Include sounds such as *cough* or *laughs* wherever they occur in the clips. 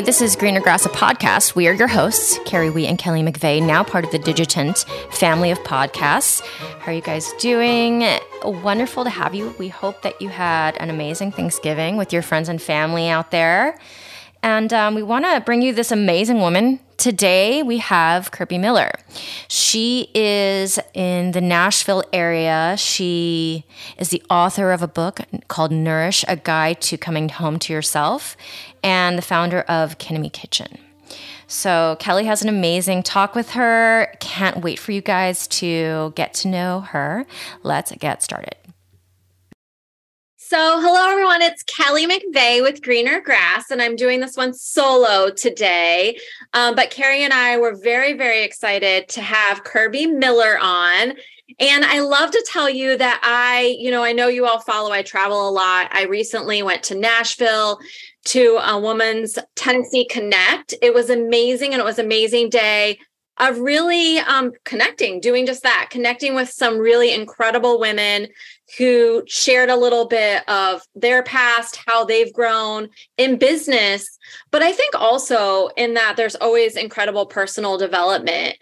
Hi, this is Greener Grass, a podcast. We are your hosts, Carrie Wheat and Kelly McVeigh, now part of the Digitent family of podcasts. How are you guys doing? Wonderful to have you. We hope that you had an amazing Thanksgiving with your friends and family out there. And um, we want to bring you this amazing woman. Today we have Kirby Miller. She is in the Nashville area. She is the author of a book called Nourish A Guide to Coming Home to Yourself and the founder of Kinemy Kitchen. So, Kelly has an amazing talk with her. Can't wait for you guys to get to know her. Let's get started. So, hello everyone. It's Kelly McVeigh with Greener Grass, and I'm doing this one solo today. Um, but Carrie and I were very, very excited to have Kirby Miller on. And I love to tell you that I, you know, I know you all follow, I travel a lot. I recently went to Nashville to a woman's Tennessee Connect. It was amazing and it was amazing day of really um, connecting, doing just that, connecting with some really incredible women who shared a little bit of their past, how they've grown in business. But I think also in that there's always incredible personal development.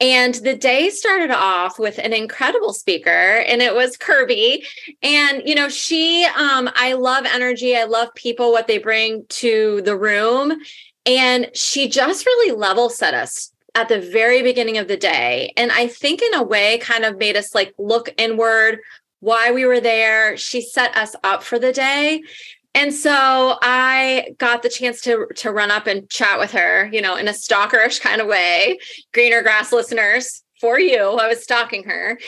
And the day started off with an incredible speaker, and it was Kirby. And, you know, she, um, I love energy, I love people, what they bring to the room. And she just really level set us at the very beginning of the day. And I think, in a way, kind of made us like look inward, why we were there. She set us up for the day. And so I got the chance to to run up and chat with her, you know, in a stalkerish kind of way. Greener grass listeners, for you. I was stalking her.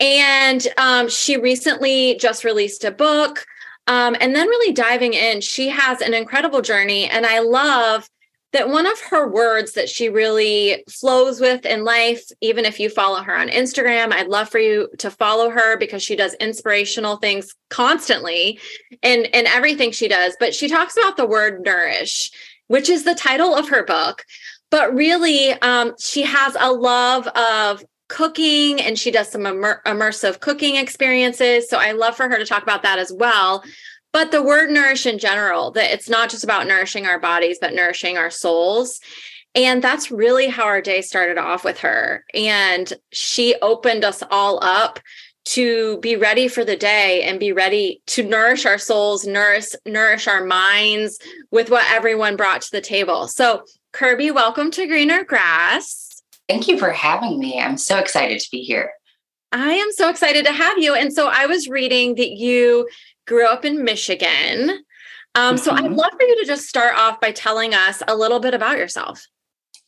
And um, she recently just released a book. Um, and then really diving in, she has an incredible journey. And I love that one of her words that she really flows with in life, even if you follow her on Instagram, I'd love for you to follow her because she does inspirational things constantly in, in everything she does. But she talks about the word nourish, which is the title of her book. But really, um, she has a love of cooking and she does some immer- immersive cooking experiences. So I love for her to talk about that as well but the word nourish in general that it's not just about nourishing our bodies but nourishing our souls. And that's really how our day started off with her. And she opened us all up to be ready for the day and be ready to nourish our souls nourish nourish our minds with what everyone brought to the table. So kirby welcome to greener grass. Thank you for having me. I'm so excited to be here. I am so excited to have you. And so i was reading that you grew up in Michigan. Um, mm-hmm. So I'd mm-hmm. love for you to just start off by telling us a little bit about yourself.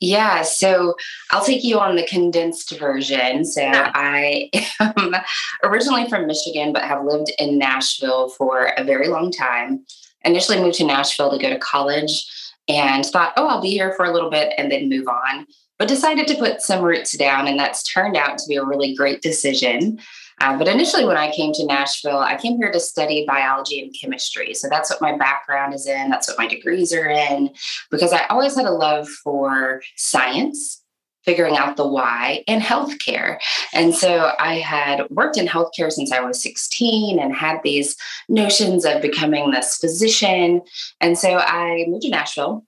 Yeah, so I'll take you on the condensed version. So yeah. I am originally from Michigan, but have lived in Nashville for a very long time. Initially moved to Nashville to go to college and thought, oh, I'll be here for a little bit and then move on. But decided to put some roots down, and that's turned out to be a really great decision. Uh, but initially, when I came to Nashville, I came here to study biology and chemistry. So that's what my background is in, that's what my degrees are in, because I always had a love for science. Figuring out the why and healthcare. And so I had worked in healthcare since I was 16 and had these notions of becoming this physician. And so I moved to Nashville,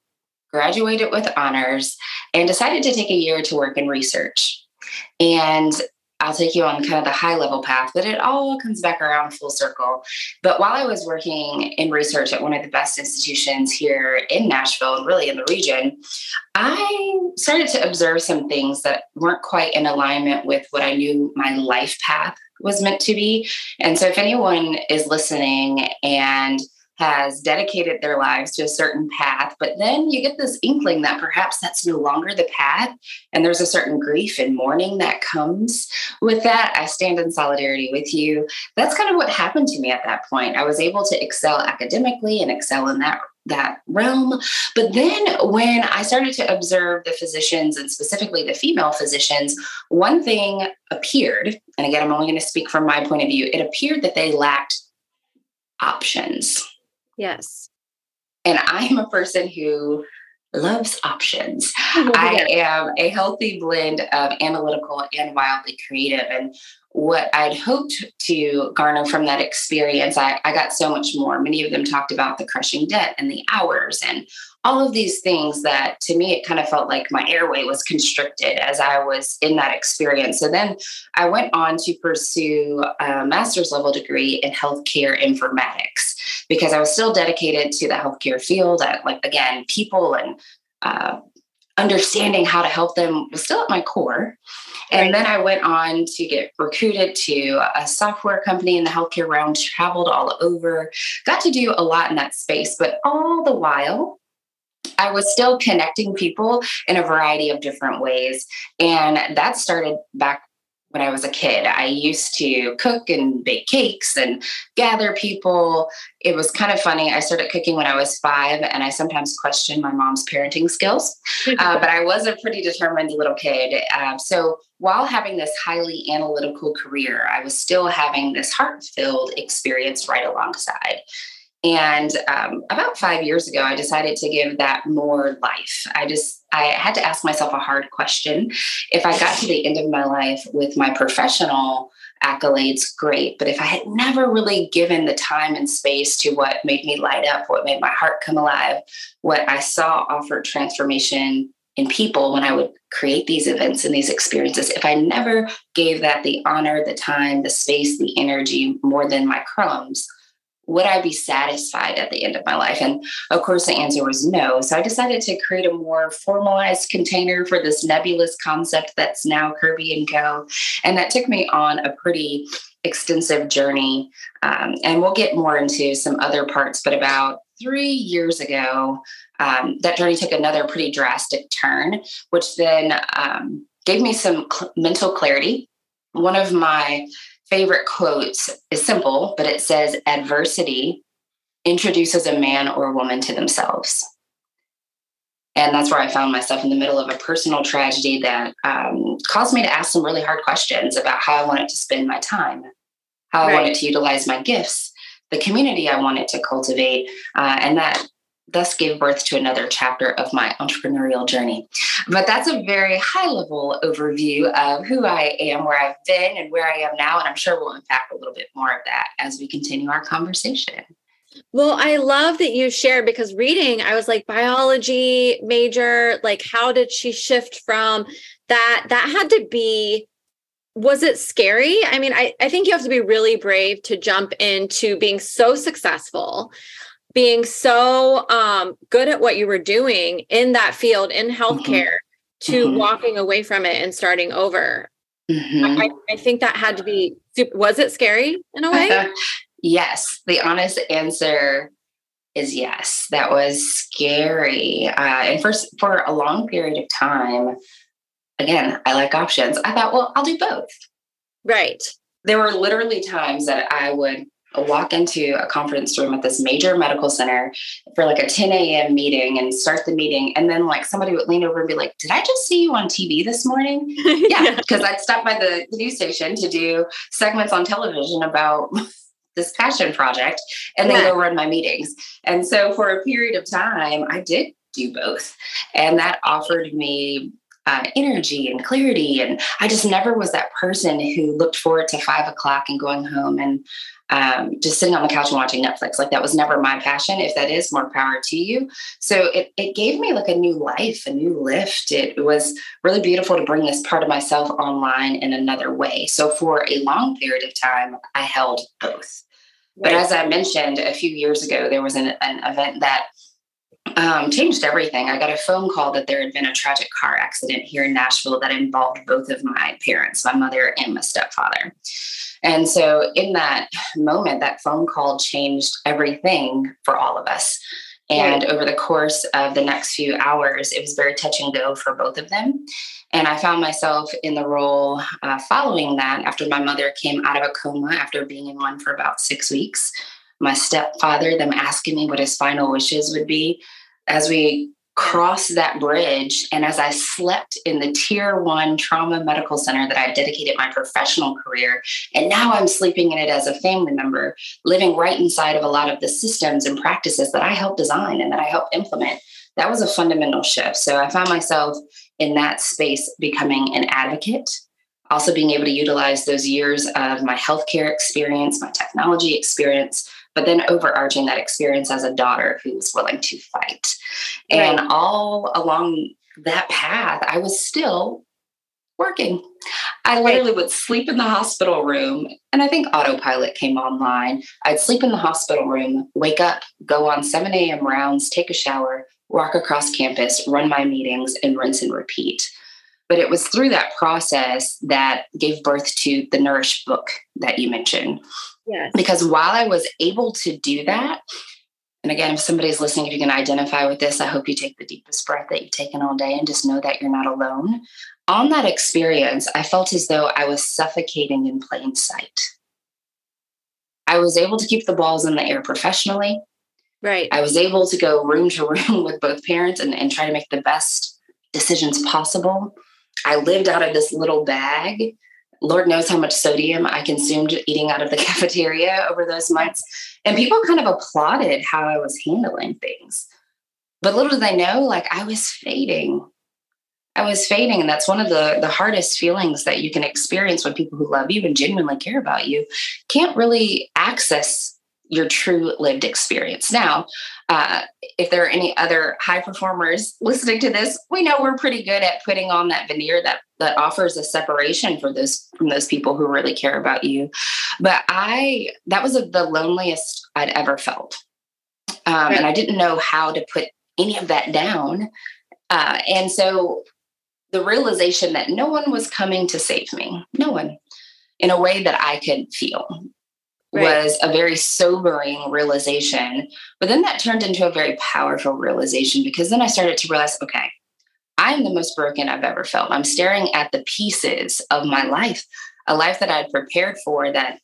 graduated with honors, and decided to take a year to work in research. And I'll take you on kind of the high level path, but it all comes back around full circle. But while I was working in research at one of the best institutions here in Nashville and really in the region, I started to observe some things that weren't quite in alignment with what I knew my life path was meant to be. And so, if anyone is listening and has dedicated their lives to a certain path, but then you get this inkling that perhaps that's no longer the path. And there's a certain grief and mourning that comes with that. I stand in solidarity with you. That's kind of what happened to me at that point. I was able to excel academically and excel in that that realm. But then when I started to observe the physicians and specifically the female physicians, one thing appeared, and again, I'm only going to speak from my point of view, it appeared that they lacked options Yes. And I'm a person who loves options. I am a healthy blend of analytical and wildly creative. And what I'd hoped to garner from that experience, I, I got so much more. Many of them talked about the crushing debt and the hours and all of these things that to me, it kind of felt like my airway was constricted as I was in that experience. So then I went on to pursue a master's level degree in healthcare informatics because I was still dedicated to the healthcare field. At, like, again, people and uh, understanding how to help them was still at my core. And then I went on to get recruited to a software company in the healthcare realm, traveled all over, got to do a lot in that space. But all the while, I was still connecting people in a variety of different ways. And that started back when I was a kid. I used to cook and bake cakes and gather people. It was kind of funny. I started cooking when I was five, and I sometimes questioned my mom's parenting skills, *laughs* uh, but I was a pretty determined little kid. Uh, so while having this highly analytical career, I was still having this heart filled experience right alongside. And um, about five years ago, I decided to give that more life. I just, I had to ask myself a hard question. If I got to the end of my life with my professional accolades, great. But if I had never really given the time and space to what made me light up, what made my heart come alive, what I saw offered transformation in people when I would create these events and these experiences, if I never gave that the honor, the time, the space, the energy more than my crumbs, would I be satisfied at the end of my life? And of course, the answer was no. So I decided to create a more formalized container for this nebulous concept that's now Kirby and Co. And that took me on a pretty extensive journey. Um, and we'll get more into some other parts, but about three years ago, um, that journey took another pretty drastic turn, which then um, gave me some cl- mental clarity. One of my favorite quotes is simple, but it says adversity introduces a man or a woman to themselves. And that's where I found myself in the middle of a personal tragedy that um, caused me to ask some really hard questions about how I wanted to spend my time, how right. I wanted to utilize my gifts, the community I wanted to cultivate, uh, and that thus gave birth to another chapter of my entrepreneurial journey. But that's a very high level overview of who I am, where I've been, and where I am now. And I'm sure we'll unpack a little bit more of that as we continue our conversation. Well, I love that you shared because reading, I was like biology major, like how did she shift from that? That had to be was it scary? I mean, I, I think you have to be really brave to jump into being so successful being so um, good at what you were doing in that field in mm-hmm. healthcare mm-hmm. to mm-hmm. walking away from it and starting over. Mm-hmm. I, I, think that had to be, was it scary in a way? *laughs* yes. The honest answer is yes. That was scary. Uh, and for, for a long period of time, again, I like options. I thought, well, I'll do both. Right. There were literally times that I would walk into a conference room at this major medical center for like a 10 a.m. meeting and start the meeting. And then like somebody would lean over and be like, Did I just see you on TV this morning? *laughs* yeah, because I'd stop by the news station to do segments on television about *laughs* this passion project and then yeah. go run my meetings. And so for a period of time, I did do both. And that offered me uh, energy and clarity. And I just never was that person who looked forward to five o'clock and going home and um, just sitting on the couch and watching Netflix. Like that was never my passion. If that is, more power to you. So it, it gave me like a new life, a new lift. It was really beautiful to bring this part of myself online in another way. So for a long period of time, I held both. Right. But as I mentioned a few years ago, there was an, an event that um, changed everything. I got a phone call that there had been a tragic car accident here in Nashville that involved both of my parents, my mother and my stepfather. And so, in that moment, that phone call changed everything for all of us. And over the course of the next few hours, it was very touch and go for both of them. And I found myself in the role uh, following that after my mother came out of a coma after being in one for about six weeks. My stepfather, them asking me what his final wishes would be. As we cross that bridge. And as I slept in the tier one trauma medical center that I dedicated my professional career, and now I'm sleeping in it as a family member, living right inside of a lot of the systems and practices that I help design and that I help implement. That was a fundamental shift. So I found myself in that space becoming an advocate, also being able to utilize those years of my healthcare experience, my technology experience, but then overarching that experience as a daughter who was willing to fight. Right. And all along that path, I was still working. I literally would sleep in the hospital room, and I think autopilot came online. I'd sleep in the hospital room, wake up, go on 7 a.m. rounds, take a shower, walk across campus, run my meetings, and rinse and repeat. But it was through that process that gave birth to the Nourish book that you mentioned. Yes. Because while I was able to do that, and again, if somebody's listening, if you can identify with this, I hope you take the deepest breath that you've taken all day and just know that you're not alone. On that experience, I felt as though I was suffocating in plain sight. I was able to keep the balls in the air professionally. Right. I was able to go room to *laughs* room with both parents and, and try to make the best decisions possible. I lived out of this little bag. Lord knows how much sodium I consumed eating out of the *laughs* cafeteria over those months. And people kind of applauded how I was handling things. But little did they know, like I was fading. I was fading. And that's one of the, the hardest feelings that you can experience when people who love you and genuinely care about you can't really access your true lived experience. Now, uh, if there are any other high performers listening to this, we know we're pretty good at putting on that veneer that that offers a separation for those from those people who really care about you. But I that was the loneliest I'd ever felt, um, and I didn't know how to put any of that down. Uh, and so the realization that no one was coming to save me, no one, in a way that I could feel right. was a very sobering realization. But then that turned into a very powerful realization because then I started to realize okay, I'm the most broken I've ever felt. I'm staring at the pieces of my life, a life that I'd prepared for that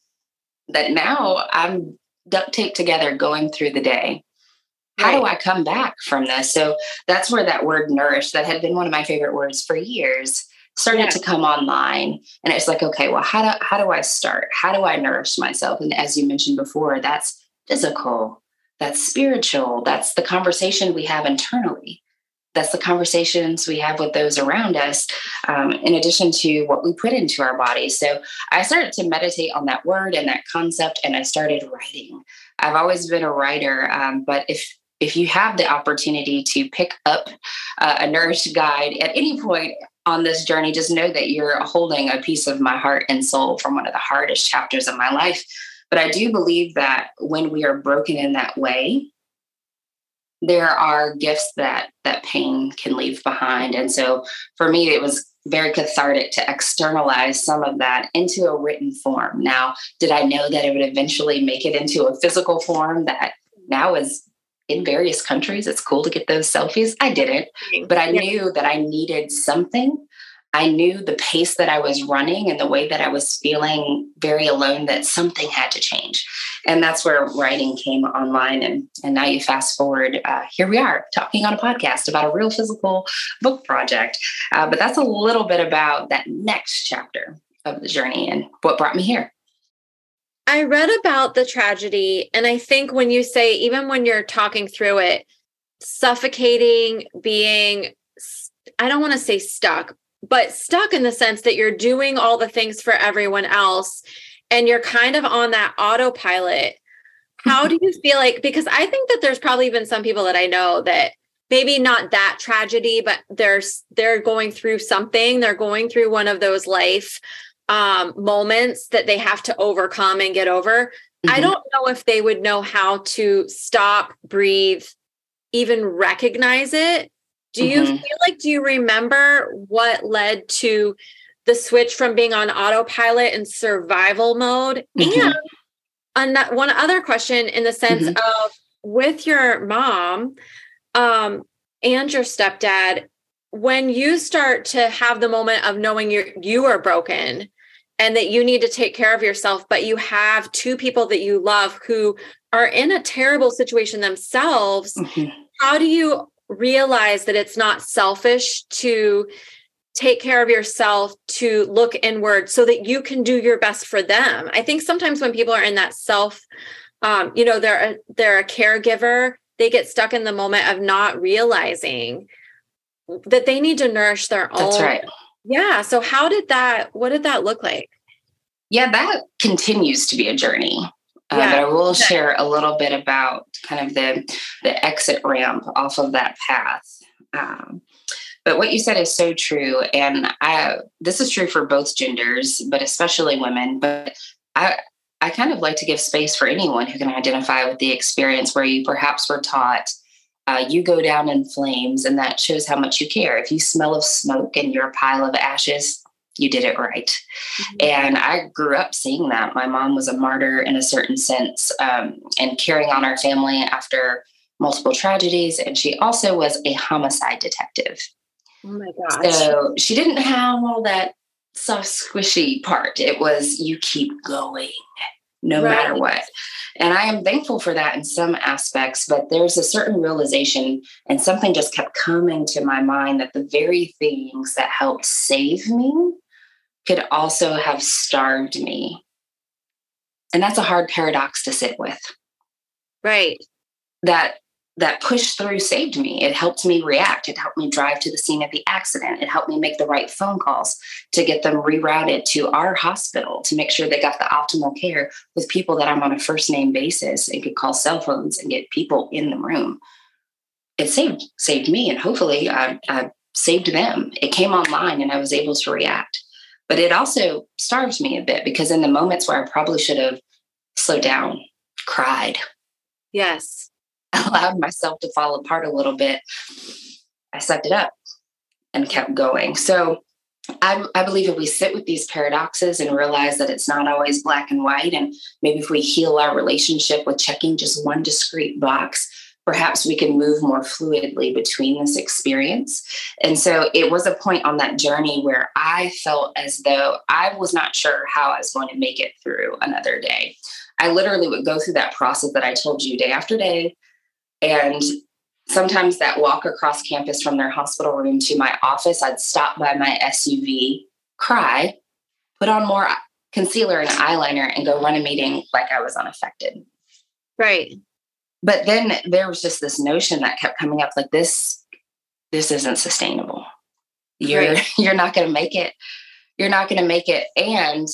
that now I'm duct taped together going through the day. How right. do I come back from this? So that's where that word nourish, that had been one of my favorite words for years, started yeah. to come online. And it's like okay well how do how do i start? How do i nourish myself? And as you mentioned before that's physical that's spiritual that's the conversation we have internally. That's the conversations we have with those around us um, in addition to what we put into our bodies so i started to meditate on that word and that concept and i started writing. I've always been a writer um, but if if you have the opportunity to pick up uh, a nourish guide at any point on this journey, just know that you're holding a piece of my heart and soul from one of the hardest chapters of my life. But I do believe that when we are broken in that way, there are gifts that that pain can leave behind. And so for me, it was very cathartic to externalize some of that into a written form. Now, did I know that it would eventually make it into a physical form that now is in various countries. It's cool to get those selfies. I didn't, but I knew that I needed something. I knew the pace that I was running and the way that I was feeling very alone that something had to change. And that's where writing came online. And, and now you fast forward, uh, here we are talking on a podcast about a real physical book project. Uh, but that's a little bit about that next chapter of the journey and what brought me here. I read about the tragedy, and I think when you say, even when you're talking through it, suffocating, being, I don't want to say stuck, but stuck in the sense that you're doing all the things for everyone else and you're kind of on that autopilot. How mm-hmm. do you feel like? Because I think that there's probably been some people that I know that maybe not that tragedy, but there's they're going through something. They're going through one of those life um, moments that they have to overcome and get over. Mm-hmm. I don't know if they would know how to stop, breathe, even recognize it. Do you mm-hmm. feel like, do you remember what led to the switch from being on autopilot and survival mode? Mm-hmm. And one other question in the sense mm-hmm. of with your mom um, and your stepdad, when you start to have the moment of knowing you you are broken and that you need to take care of yourself, but you have two people that you love who are in a terrible situation themselves, mm-hmm. how do you realize that it's not selfish to take care of yourself to look inward so that you can do your best for them? I think sometimes when people are in that self um, you know they're a, they're a caregiver they get stuck in the moment of not realizing that they need to nourish their own that's right yeah. So how did that, what did that look like? Yeah, that continues to be a journey. Uh, yeah. but I will share a little bit about kind of the the exit ramp off of that path. Um, but what you said is so true, and I this is true for both genders, but especially women. But I I kind of like to give space for anyone who can identify with the experience where you perhaps were taught uh, you go down in flames, and that shows how much you care. If you smell of smoke and you're a pile of ashes, you did it right. Mm-hmm. And I grew up seeing that. My mom was a martyr in a certain sense um, and carrying on our family after multiple tragedies. And she also was a homicide detective. Oh my gosh. So she didn't have all that soft, squishy part. It was you keep going no right. matter what. And I am thankful for that in some aspects, but there's a certain realization, and something just kept coming to my mind that the very things that helped save me could also have starved me. And that's a hard paradox to sit with. Right. That that push through saved me. It helped me react. It helped me drive to the scene of the accident. It helped me make the right phone calls to get them rerouted to our hospital to make sure they got the optimal care with people that I'm on a first name basis and could call cell phones and get people in the room. It saved saved me, and hopefully, I, I saved them. It came online, and I was able to react. But it also starved me a bit because in the moments where I probably should have slowed down, cried, yes, *laughs* allowed myself to fall apart a little bit, I sucked it up and kept going. So I, I, believe if we sit with these paradoxes and realize that it's not always black and white, and maybe if we heal our relationship with checking just one discrete box, perhaps we can move more fluidly between this experience. And so it was a point on that journey where I felt as though I was not sure how I was going to make it through another day. I literally would go through that process that I told you day after day, and sometimes that walk across campus from their hospital room to my office, I'd stop by my SUV, cry, put on more concealer and eyeliner, and go run a meeting like I was unaffected. Right. But then there was just this notion that kept coming up like this this isn't sustainable. You're right. *laughs* you're not going to make it. You're not going to make it and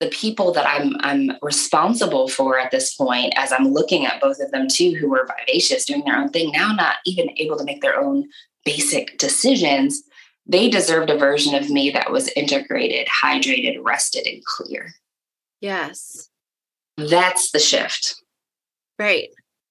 the people that I'm I'm responsible for at this point, as I'm looking at both of them too, who were vivacious, doing their own thing, now not even able to make their own basic decisions, they deserved a version of me that was integrated, hydrated, rested, and clear. Yes. That's the shift. Right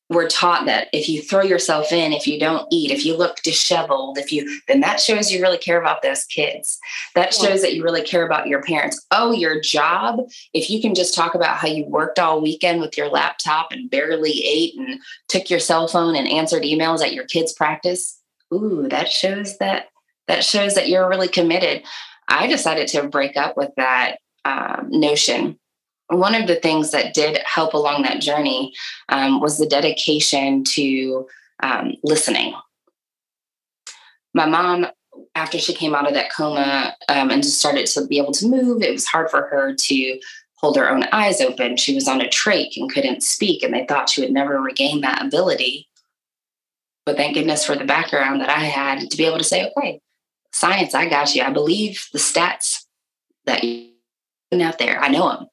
we're taught that if you throw yourself in, if you don't eat, if you look disheveled, if you, then that shows you really care about those kids. That shows that you really care about your parents. Oh, your job, if you can just talk about how you worked all weekend with your laptop and barely ate and took your cell phone and answered emails at your kids' practice, ooh, that shows that that shows that you're really committed. I decided to break up with that um, notion one of the things that did help along that journey um, was the dedication to um, listening. My mom, after she came out of that coma um, and just started to be able to move, it was hard for her to hold her own eyes open. She was on a trach and couldn't speak, and they thought she would never regain that ability. But thank goodness for the background that I had to be able to say, okay, science, I got you. I believe the stats that you out there. I know them.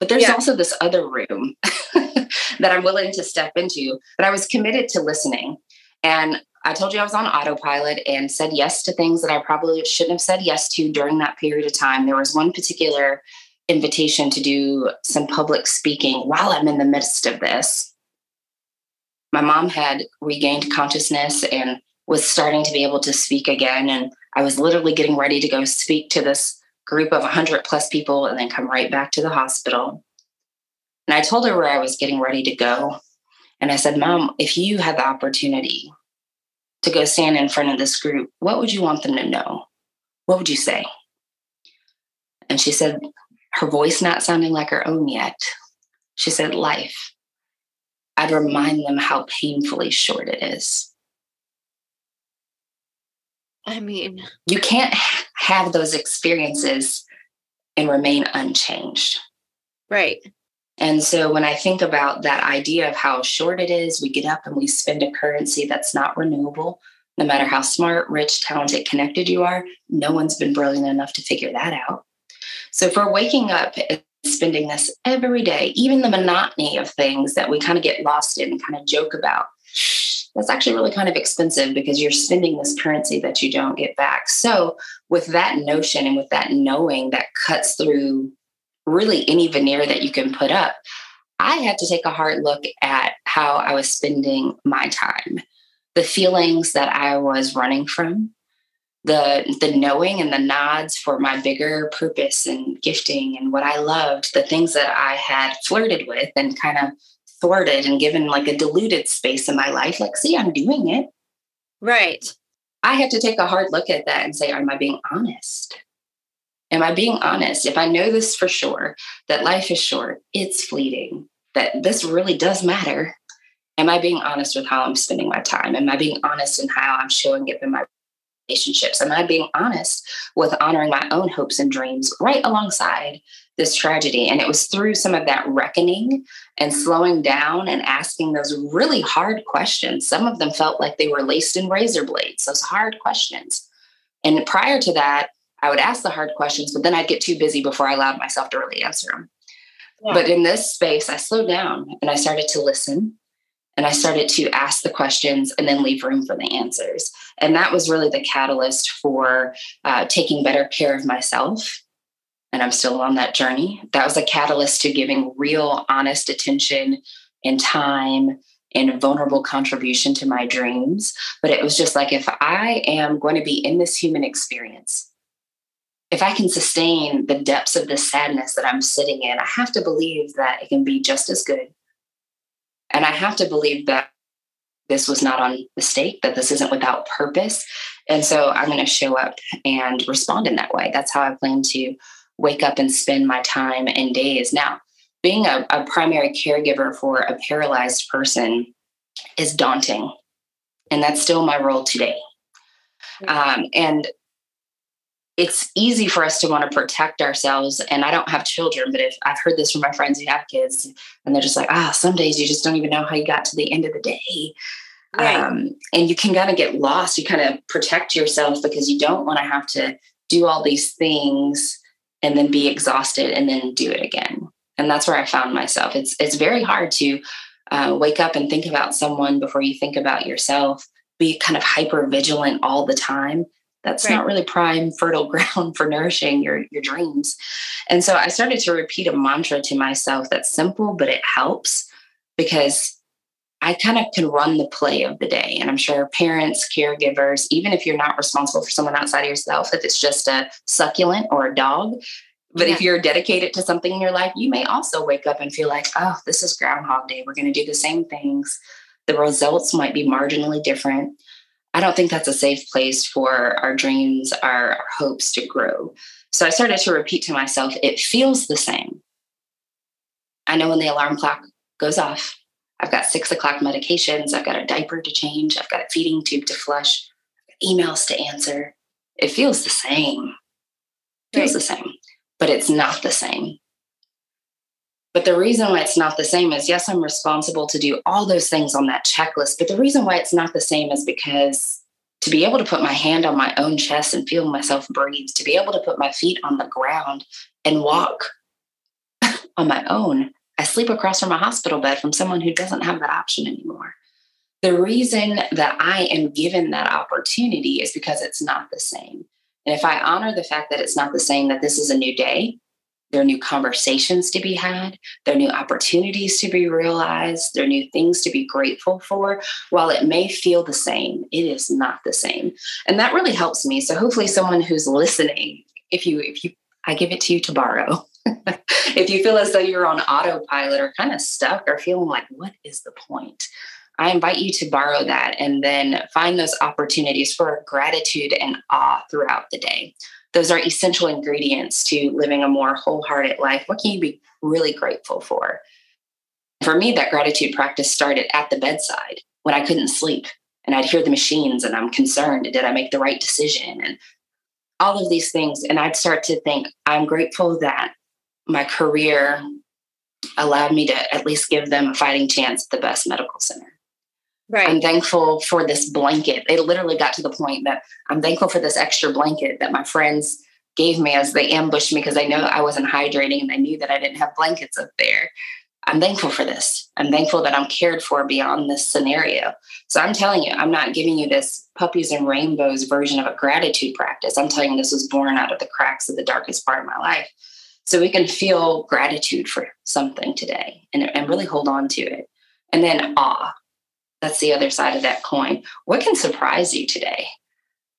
But there's yeah. also this other room *laughs* that I'm willing to step into. But I was committed to listening. And I told you I was on autopilot and said yes to things that I probably shouldn't have said yes to during that period of time. There was one particular invitation to do some public speaking while I'm in the midst of this. My mom had regained consciousness and was starting to be able to speak again. And I was literally getting ready to go speak to this group of 100 plus people and then come right back to the hospital. And I told her where I was getting ready to go. And I said, Mom, if you had the opportunity to go stand in front of this group, what would you want them to know? What would you say? And she said, her voice not sounding like her own yet. She said, Life. I'd remind them how painfully short it is. I mean, you can't have those experiences and remain unchanged. Right. And so when I think about that idea of how short it is, we get up and we spend a currency that's not renewable. No matter how smart, rich, talented, connected you are, no one's been brilliant enough to figure that out. So for waking up and spending this every day, even the monotony of things that we kind of get lost in and kind of joke about. That's actually really kind of expensive because you're spending this currency that you don't get back. So, with that notion and with that knowing that cuts through really any veneer that you can put up, I had to take a hard look at how I was spending my time, the feelings that I was running from, the the knowing and the nods for my bigger purpose and gifting and what I loved, the things that I had flirted with and kind of thwarted and given like a diluted space in my life. Like, see, I'm doing it. Right. I had to take a hard look at that and say, am I being honest? Am I being honest? If I know this for sure, that life is short, it's fleeting, that this really does matter. Am I being honest with how I'm spending my time? Am I being honest in how I'm showing up in my relationships? Am I being honest with honoring my own hopes and dreams right alongside this tragedy? And it was through some of that reckoning and slowing down and asking those really hard questions. Some of them felt like they were laced in razor blades, those hard questions. And prior to that, I would ask the hard questions, but then I'd get too busy before I allowed myself to really answer them. Yeah. But in this space, I slowed down and I started to listen and I started to ask the questions and then leave room for the answers. And that was really the catalyst for uh, taking better care of myself. And I'm still on that journey. That was a catalyst to giving real, honest attention and time and vulnerable contribution to my dreams. But it was just like, if I am going to be in this human experience, if I can sustain the depths of the sadness that I'm sitting in, I have to believe that it can be just as good and I have to believe that this was not on mistake, that this isn't without purpose. And so I'm going to show up and respond in that way. That's how I plan to wake up and spend my time and days. Now, being a, a primary caregiver for a paralyzed person is daunting. And that's still my role today. Um, and it's easy for us to want to protect ourselves. And I don't have children, but if I've heard this from my friends who have kids, and they're just like, ah, some days you just don't even know how you got to the end of the day. Right. Um, and you can kind of get lost. You kind of protect yourself because you don't want to have to do all these things and then be exhausted and then do it again. And that's where I found myself. It's it's very hard to uh, wake up and think about someone before you think about yourself. Be kind of hyper vigilant all the time that's right. not really prime fertile *laughs* ground for nourishing your your dreams and so i started to repeat a mantra to myself that's simple but it helps because i kind of can run the play of the day and i'm sure parents caregivers even if you're not responsible for someone outside of yourself if it's just a succulent or a dog but yeah. if you're dedicated to something in your life you may also wake up and feel like oh this is groundhog day we're going to do the same things the results might be marginally different I don't think that's a safe place for our dreams, our, our hopes to grow. So I started to repeat to myself, it feels the same. I know when the alarm clock goes off, I've got six o'clock medications, I've got a diaper to change, I've got a feeding tube to flush, emails to answer. It feels the same. It feels right. the same, but it's not the same. But the reason why it's not the same is yes, I'm responsible to do all those things on that checklist. But the reason why it's not the same is because to be able to put my hand on my own chest and feel myself breathe, to be able to put my feet on the ground and walk *laughs* on my own, I sleep across from a hospital bed from someone who doesn't have that option anymore. The reason that I am given that opportunity is because it's not the same. And if I honor the fact that it's not the same, that this is a new day, there are new conversations to be had. There are new opportunities to be realized. There are new things to be grateful for. While it may feel the same, it is not the same. And that really helps me. So hopefully someone who's listening, if you, if you, I give it to you to borrow. If you feel as though you're on autopilot or kind of stuck or feeling like, what is the point? I invite you to borrow that and then find those opportunities for gratitude and awe throughout the day those are essential ingredients to living a more wholehearted life. What can you be really grateful for? For me, that gratitude practice started at the bedside when I couldn't sleep and I'd hear the machines and I'm concerned did I make the right decision? And all of these things. And I'd start to think, I'm grateful that my career allowed me to at least give them a fighting chance at the best medical center. Right. I'm thankful for this blanket. It literally got to the point that I'm thankful for this extra blanket that my friends gave me as they ambushed me because I know I wasn't hydrating and I knew that I didn't have blankets up there. I'm thankful for this. I'm thankful that I'm cared for beyond this scenario. So I'm telling you, I'm not giving you this puppies and rainbows version of a gratitude practice. I'm telling you, this was born out of the cracks of the darkest part of my life. So we can feel gratitude for something today and, and really hold on to it. And then awe. That's the other side of that coin. What can surprise you today?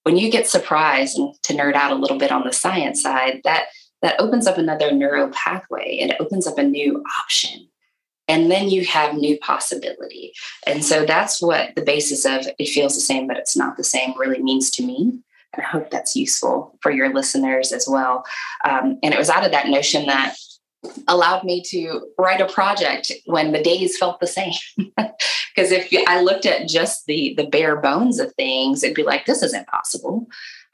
When you get surprised, and to nerd out a little bit on the science side, that that opens up another neural pathway and it opens up a new option and then you have new possibility and so that's what the basis of it feels the same but it's not the same really means to me i hope that's useful for your listeners as well um, and it was out of that notion that allowed me to write a project when the days felt the same *laughs* because if i looked at just the the bare bones of things it'd be like this is impossible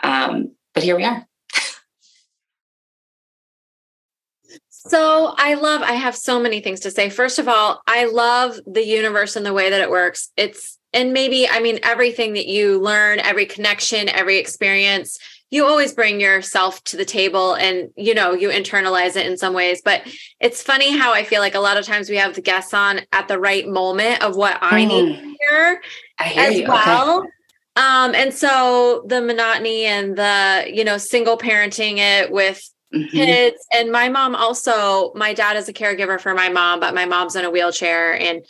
um, but here we are So I love, I have so many things to say. First of all, I love the universe and the way that it works. It's, and maybe, I mean, everything that you learn, every connection, every experience, you always bring yourself to the table and, you know, you internalize it in some ways. But it's funny how I feel like a lot of times we have the guests on at the right moment of what I mm. need to hear, hear as you. well. Okay. Um, and so the monotony and the, you know, single parenting it with mm-hmm. kids. And my mom also, my dad is a caregiver for my mom, but my mom's in a wheelchair and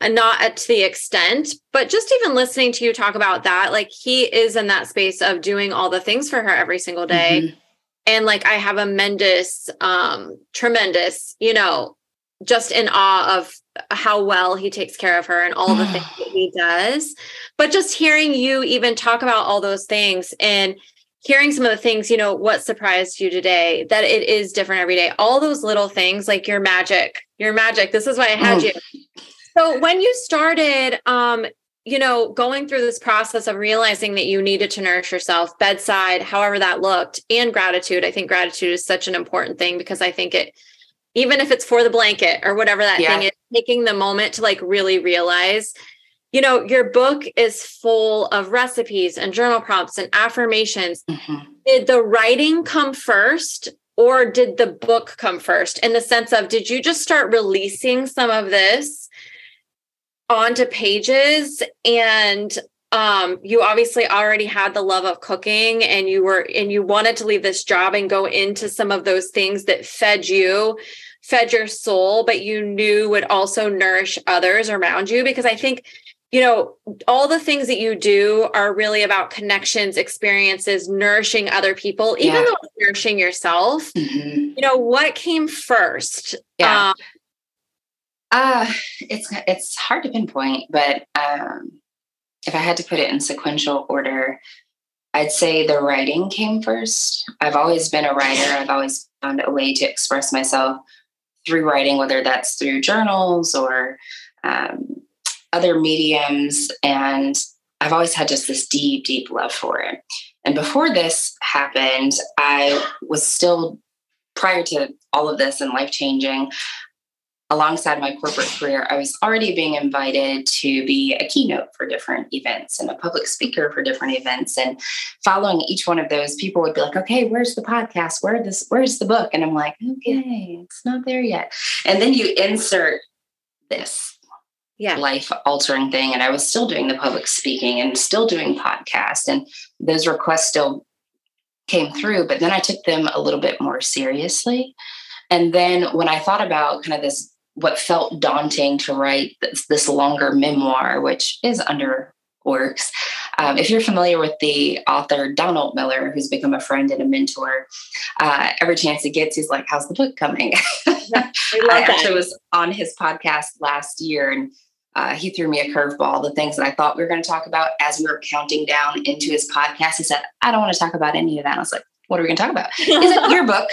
and not to the extent, but just even listening to you talk about that, like he is in that space of doing all the things for her every single day. Mm-hmm. And like I have a tremendous, um, tremendous, you know, just in awe of how well he takes care of her and all the *sighs* things that he does. But just hearing you even talk about all those things and hearing some of the things, you know, what surprised you today, that it is different every day. All those little things like your magic, your magic. This is why I had oh. you. So when you started um, you know, going through this process of realizing that you needed to nourish yourself, bedside, however that looked, and gratitude. I think gratitude is such an important thing because I think it, even if it's for the blanket or whatever that yeah. thing is, taking the moment to like really realize you know, your book is full of recipes and journal prompts and affirmations. Mm-hmm. Did the writing come first or did the book come first in the sense of did you just start releasing some of this onto pages and um, you obviously already had the love of cooking and you were and you wanted to leave this job and go into some of those things that fed you fed your soul but you knew would also nourish others around you because i think you know, all the things that you do are really about connections, experiences, nourishing other people, even yeah. though nourishing yourself. Mm-hmm. You know, what came first? Yeah. Um, uh, it's it's hard to pinpoint, but um, if I had to put it in sequential order, I'd say the writing came first. I've always been a writer. I've always found a way to express myself through writing, whether that's through journals or um, other mediums and I've always had just this deep, deep love for it. And before this happened, I was still, prior to all of this and life changing, alongside my corporate career, I was already being invited to be a keynote for different events and a public speaker for different events. And following each one of those, people would be like, okay, where's the podcast? Where this, where's the book? And I'm like, okay, it's not there yet. And then you insert this yeah. life altering thing. And I was still doing the public speaking and still doing podcast. And those requests still came through, but then I took them a little bit more seriously. And then when I thought about kind of this, what felt daunting to write this, this longer memoir, which is under works. Um, if you're familiar with the author Donald Miller, who's become a friend and a mentor, uh, every chance he gets, he's like, "How's the book coming?" *laughs* I actually was on his podcast last year, and uh, he threw me a curveball. The things that I thought we were going to talk about as we were counting down into his podcast, he said, I don't want to talk about any of that. And I was like, what are we going to talk about? Is it *laughs* your book.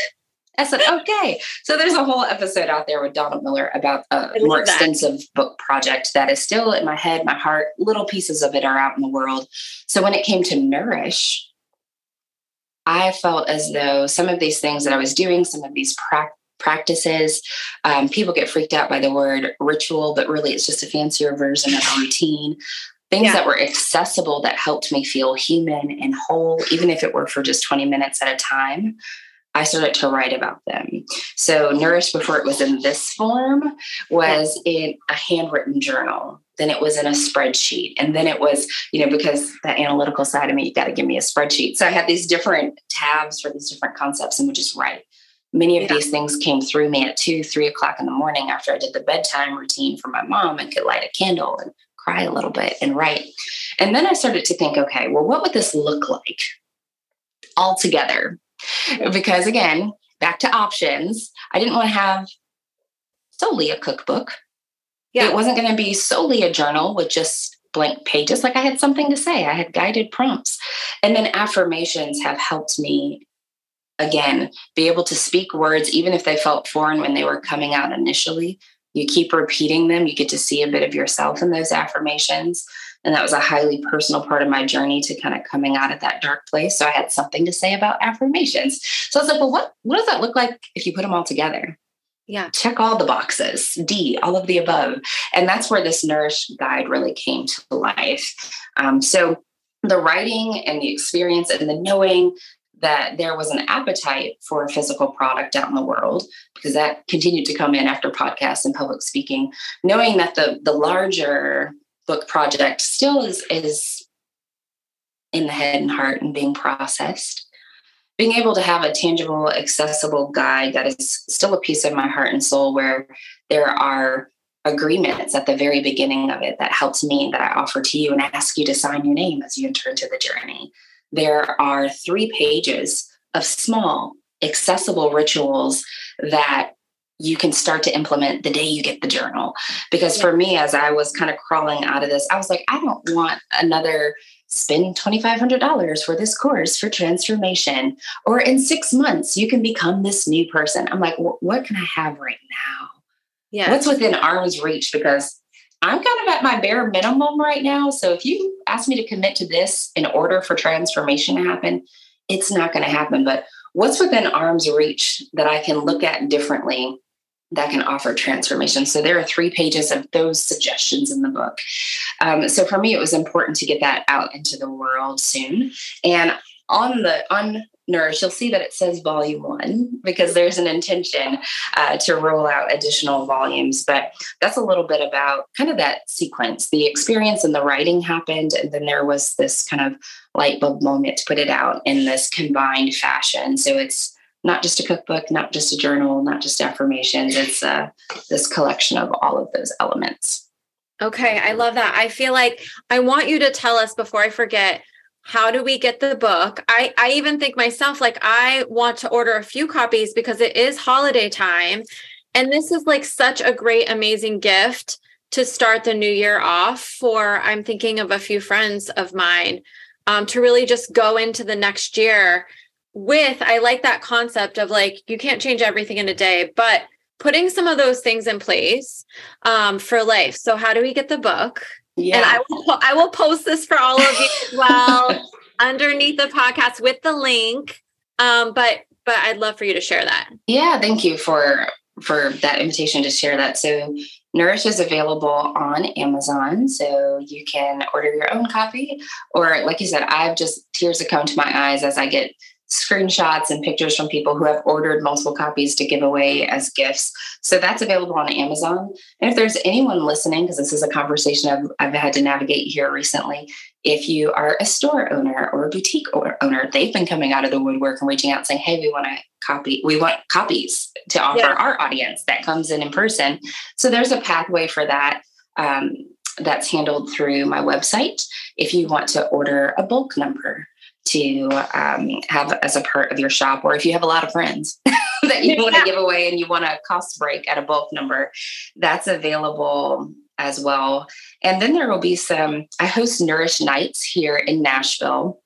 I said, okay. So there's a whole episode out there with Donald Miller about a more that. extensive book project that is still in my head, my heart. Little pieces of it are out in the world. So when it came to Nourish, I felt as though some of these things that I was doing, some of these practices, practices. Um, people get freaked out by the word ritual, but really it's just a fancier version of a routine. things yeah. that were accessible that helped me feel human and whole, even if it were for just 20 minutes at a time. I started to write about them. So, Nourish, before it was in this form, was in a handwritten journal. Then it was in a spreadsheet. And then it was, you know, because the analytical side of me, you got to give me a spreadsheet. So, I had these different tabs for these different concepts and would just write. Many of yeah. these things came through me at two, three o'clock in the morning after I did the bedtime routine for my mom and could light a candle and cry a little bit and write. And then I started to think, okay, well, what would this look like all together? Mm-hmm. Because again, back to options, I didn't want to have solely a cookbook. Yeah. It wasn't going to be solely a journal with just blank pages. Like I had something to say, I had guided prompts. And then affirmations have helped me again be able to speak words even if they felt foreign when they were coming out initially you keep repeating them you get to see a bit of yourself in those affirmations and that was a highly personal part of my journey to kind of coming out of that dark place. So i had something to say about affirmations. So i was like well what what does that look like if you put them all together? Yeah. Check all the boxes d all of the above. And that's where this nourish guide really came to life. Um, so the writing and the experience and the knowing that there was an appetite for a physical product out in the world because that continued to come in after podcasts and public speaking knowing that the the larger book project still is is in the head and heart and being processed. Being able to have a tangible accessible guide that is still a piece of my heart and soul where there are agreements at the very beginning of it that helps me that I offer to you and ask you to sign your name as you enter into the journey. There are three pages of small, accessible rituals that you can start to implement the day you get the journal. Because for me, as I was kind of crawling out of this, I was like, I don't want another spend $2,500 for this course for transformation. Or in six months, you can become this new person. I'm like, what can I have right now? Yeah. What's within arm's reach? Because I'm kind of at my bare minimum right now. So if you ask me to commit to this in order for transformation to happen, it's not going to happen. But what's within arm's reach that I can look at differently that can offer transformation? So there are three pages of those suggestions in the book. Um, so for me, it was important to get that out into the world soon. And on the on Nourish, you'll see that it says volume one because there's an intention uh, to roll out additional volumes. But that's a little bit about kind of that sequence. The experience and the writing happened, and then there was this kind of light bulb moment to put it out in this combined fashion. So it's not just a cookbook, not just a journal, not just affirmations. It's uh, this collection of all of those elements. Okay, I love that. I feel like I want you to tell us before I forget how do we get the book i i even think myself like i want to order a few copies because it is holiday time and this is like such a great amazing gift to start the new year off for i'm thinking of a few friends of mine um, to really just go into the next year with i like that concept of like you can't change everything in a day but putting some of those things in place um, for life so how do we get the book yeah. And I will I will post this for all of you as *laughs* well underneath the podcast with the link. Um, but but I'd love for you to share that. Yeah, thank you for for that invitation to share that. So Nourish is available on Amazon, so you can order your own copy. Or, like you said, I've just tears that come to my eyes as I get screenshots and pictures from people who have ordered multiple copies to give away as gifts. So that's available on Amazon. And if there's anyone listening, because this is a conversation I've, I've had to navigate here recently, if you are a store owner or a boutique owner, they've been coming out of the woodwork and reaching out saying, hey, we want to copy, we want copies to offer yeah. our audience that comes in in person. So there's a pathway for that. Um, that's handled through my website. If you want to order a bulk number, to um, have as a part of your shop, or if you have a lot of friends *laughs* that you want to give away and you want a cost break at a bulk number, that's available as well. And then there will be some, I host Nourish Nights here in Nashville.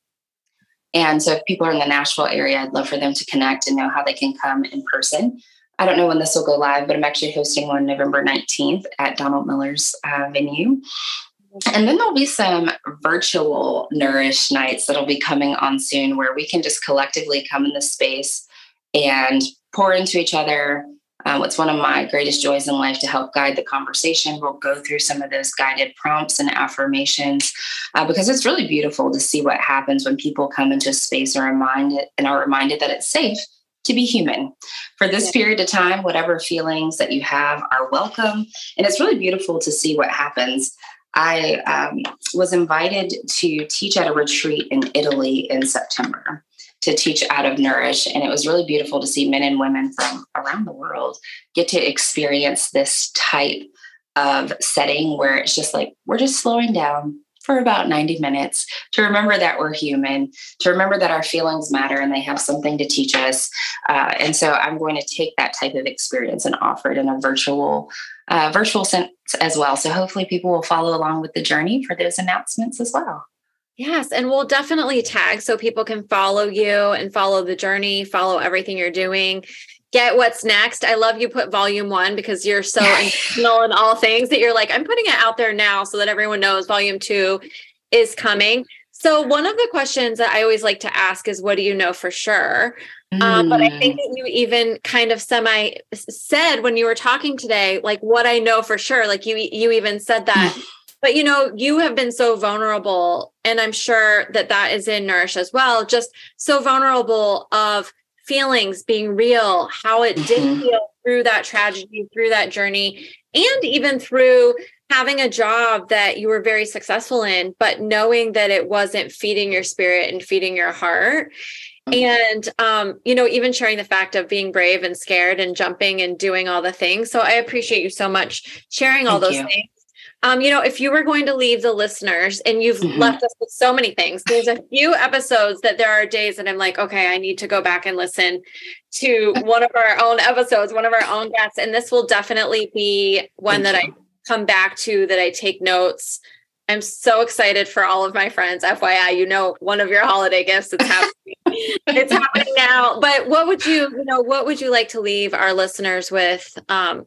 And so if people are in the Nashville area, I'd love for them to connect and know how they can come in person. I don't know when this will go live, but I'm actually hosting one November 19th at Donald Miller's uh, venue. And then there'll be some virtual Nourish nights that'll be coming on soon where we can just collectively come in the space and pour into each other, Um, it's one of my greatest joys in life to help guide the conversation. We'll go through some of those guided prompts and affirmations uh, because it's really beautiful to see what happens when people come into a space and reminded and are reminded that it's safe to be human. For this period of time, whatever feelings that you have are welcome. And it's really beautiful to see what happens. I um, was invited to teach at a retreat in Italy in September to teach out of Nourish. And it was really beautiful to see men and women from around the world get to experience this type of setting where it's just like, we're just slowing down for about 90 minutes to remember that we're human, to remember that our feelings matter and they have something to teach us. Uh, and so I'm going to take that type of experience and offer it in a virtual uh, virtual sense as well. So hopefully people will follow along with the journey for those announcements as well. Yes, and we'll definitely tag so people can follow you and follow the journey, follow everything you're doing. Get what's next. I love you put volume one because you're so intentional in all things that you're like, I'm putting it out there now so that everyone knows volume two is coming. So, one of the questions that I always like to ask is, What do you know for sure? Mm. Um, but I think mm. that you even kind of semi said when you were talking today, like what I know for sure. Like you, you even said that but you know you have been so vulnerable and i'm sure that that is in nourish as well just so vulnerable of feelings being real how it did mm-hmm. feel through that tragedy through that journey and even through having a job that you were very successful in but knowing that it wasn't feeding your spirit and feeding your heart mm-hmm. and um, you know even sharing the fact of being brave and scared and jumping and doing all the things so i appreciate you so much sharing all Thank those you. things um, you know, if you were going to leave the listeners and you've mm-hmm. left us with so many things, there's a few episodes that there are days that I'm like, okay, I need to go back and listen to *laughs* one of our own episodes, one of our own guests. And this will definitely be one Thank that you. I come back to, that I take notes. I'm so excited for all of my friends. FYI, you know, one of your holiday gifts. It's happening. *laughs* it's happening now. But what would you, you know, what would you like to leave our listeners with? Um,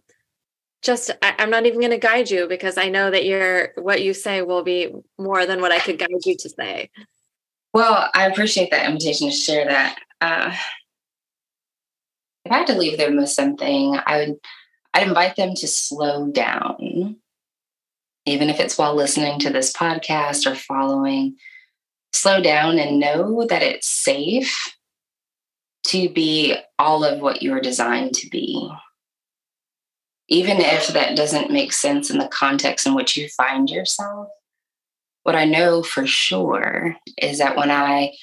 just I, am not even going to guide you because I know that you're what you say will be more than what I could guide you to say. Well, I appreciate that invitation to share that. Uh, if I had to leave them with something, I would I'd invite them to slow down, even if it's while listening to this podcast or following. Slow down and know that it's safe to be all of what you are designed to be even if that doesn't make sense in the context in which you find yourself. What I know for sure is that when I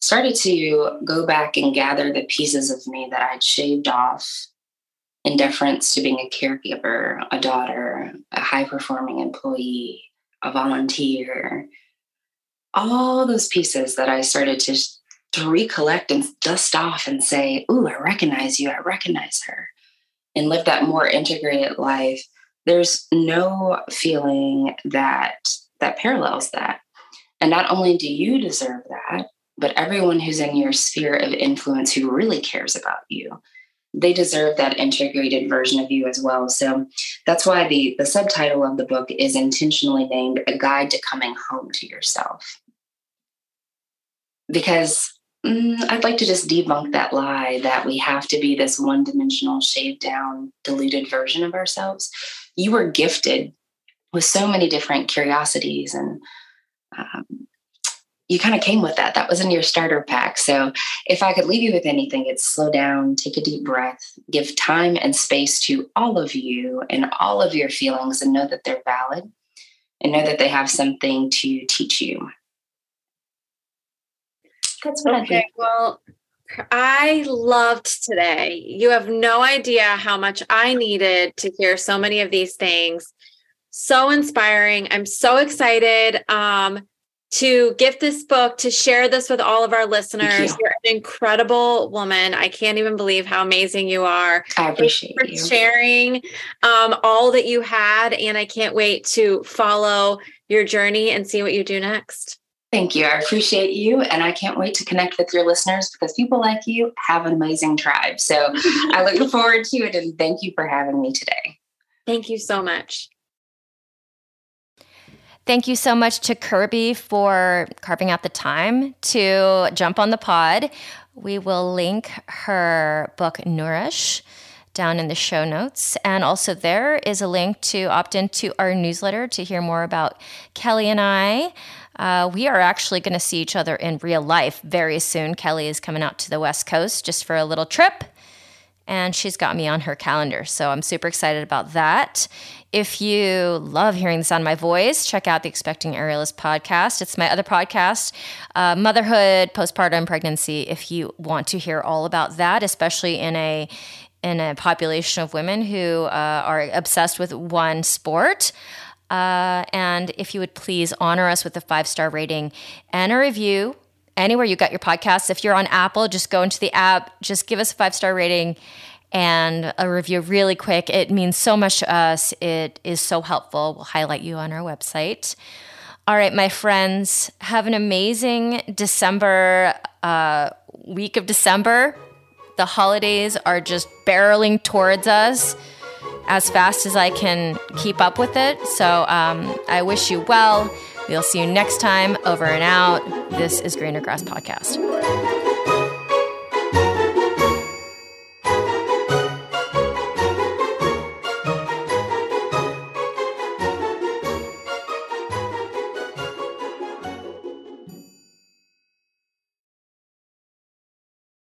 started to go back and gather the pieces of me that I'd shaved off in deference to being a caregiver, a daughter, a high performing employee, a volunteer, all those pieces that I started to, to recollect and dust off and say, Ooh, I recognize you, I recognize her and live that more integrated life, there's no feeling that that parallels that. And not only do you deserve that, but everyone who's in your sphere of influence who really cares about you, they deserve that integrated version of you as well. So that's why the, the subtitle of the book is intentionally named A Guide to Coming Home to Yourself. Because Mm, I'd like to just debunk that lie that we have to be this one dimensional, shaved down, diluted version of ourselves. You were gifted with so many different curiosities, and um, you kind of came with that. That was in your starter pack. So, if I could leave you with anything, it's slow down, take a deep breath, give time and space to all of you and all of your feelings, and know that they're valid and know that they have something to teach you. That's what okay, I think. Well, I loved today. You have no idea how much I needed to hear so many of these things. So inspiring. I'm so excited um, to gift this book, to share this with all of our listeners. You. are an incredible woman. I can't even believe how amazing you are. I appreciate you for sharing um, all that you had. And I can't wait to follow your journey and see what you do next. Thank you. I appreciate you. And I can't wait to connect with your listeners because people like you have an amazing tribe. So I look *laughs* forward to it. And thank you for having me today. Thank you so much. Thank you so much to Kirby for carving out the time to jump on the pod. We will link her book, Nourish, down in the show notes. And also, there is a link to opt into our newsletter to hear more about Kelly and I. Uh, we are actually going to see each other in real life very soon. Kelly is coming out to the West Coast just for a little trip, and she's got me on her calendar. So I'm super excited about that. If you love hearing the sound of my voice, check out the Expecting Aerialist podcast. It's my other podcast, uh, Motherhood, Postpartum, Pregnancy. If you want to hear all about that, especially in a in a population of women who uh, are obsessed with one sport. Uh, and if you would please honor us with a five star rating and a review anywhere you got your podcasts. If you're on Apple, just go into the app, just give us a five star rating and a review really quick. It means so much to us. It is so helpful. We'll highlight you on our website. All right, my friends, have an amazing December uh, week of December. The holidays are just barreling towards us as fast as I can keep up with it. So um, I wish you well. We'll see you next time. Over and out. This is Greener Grass Podcast.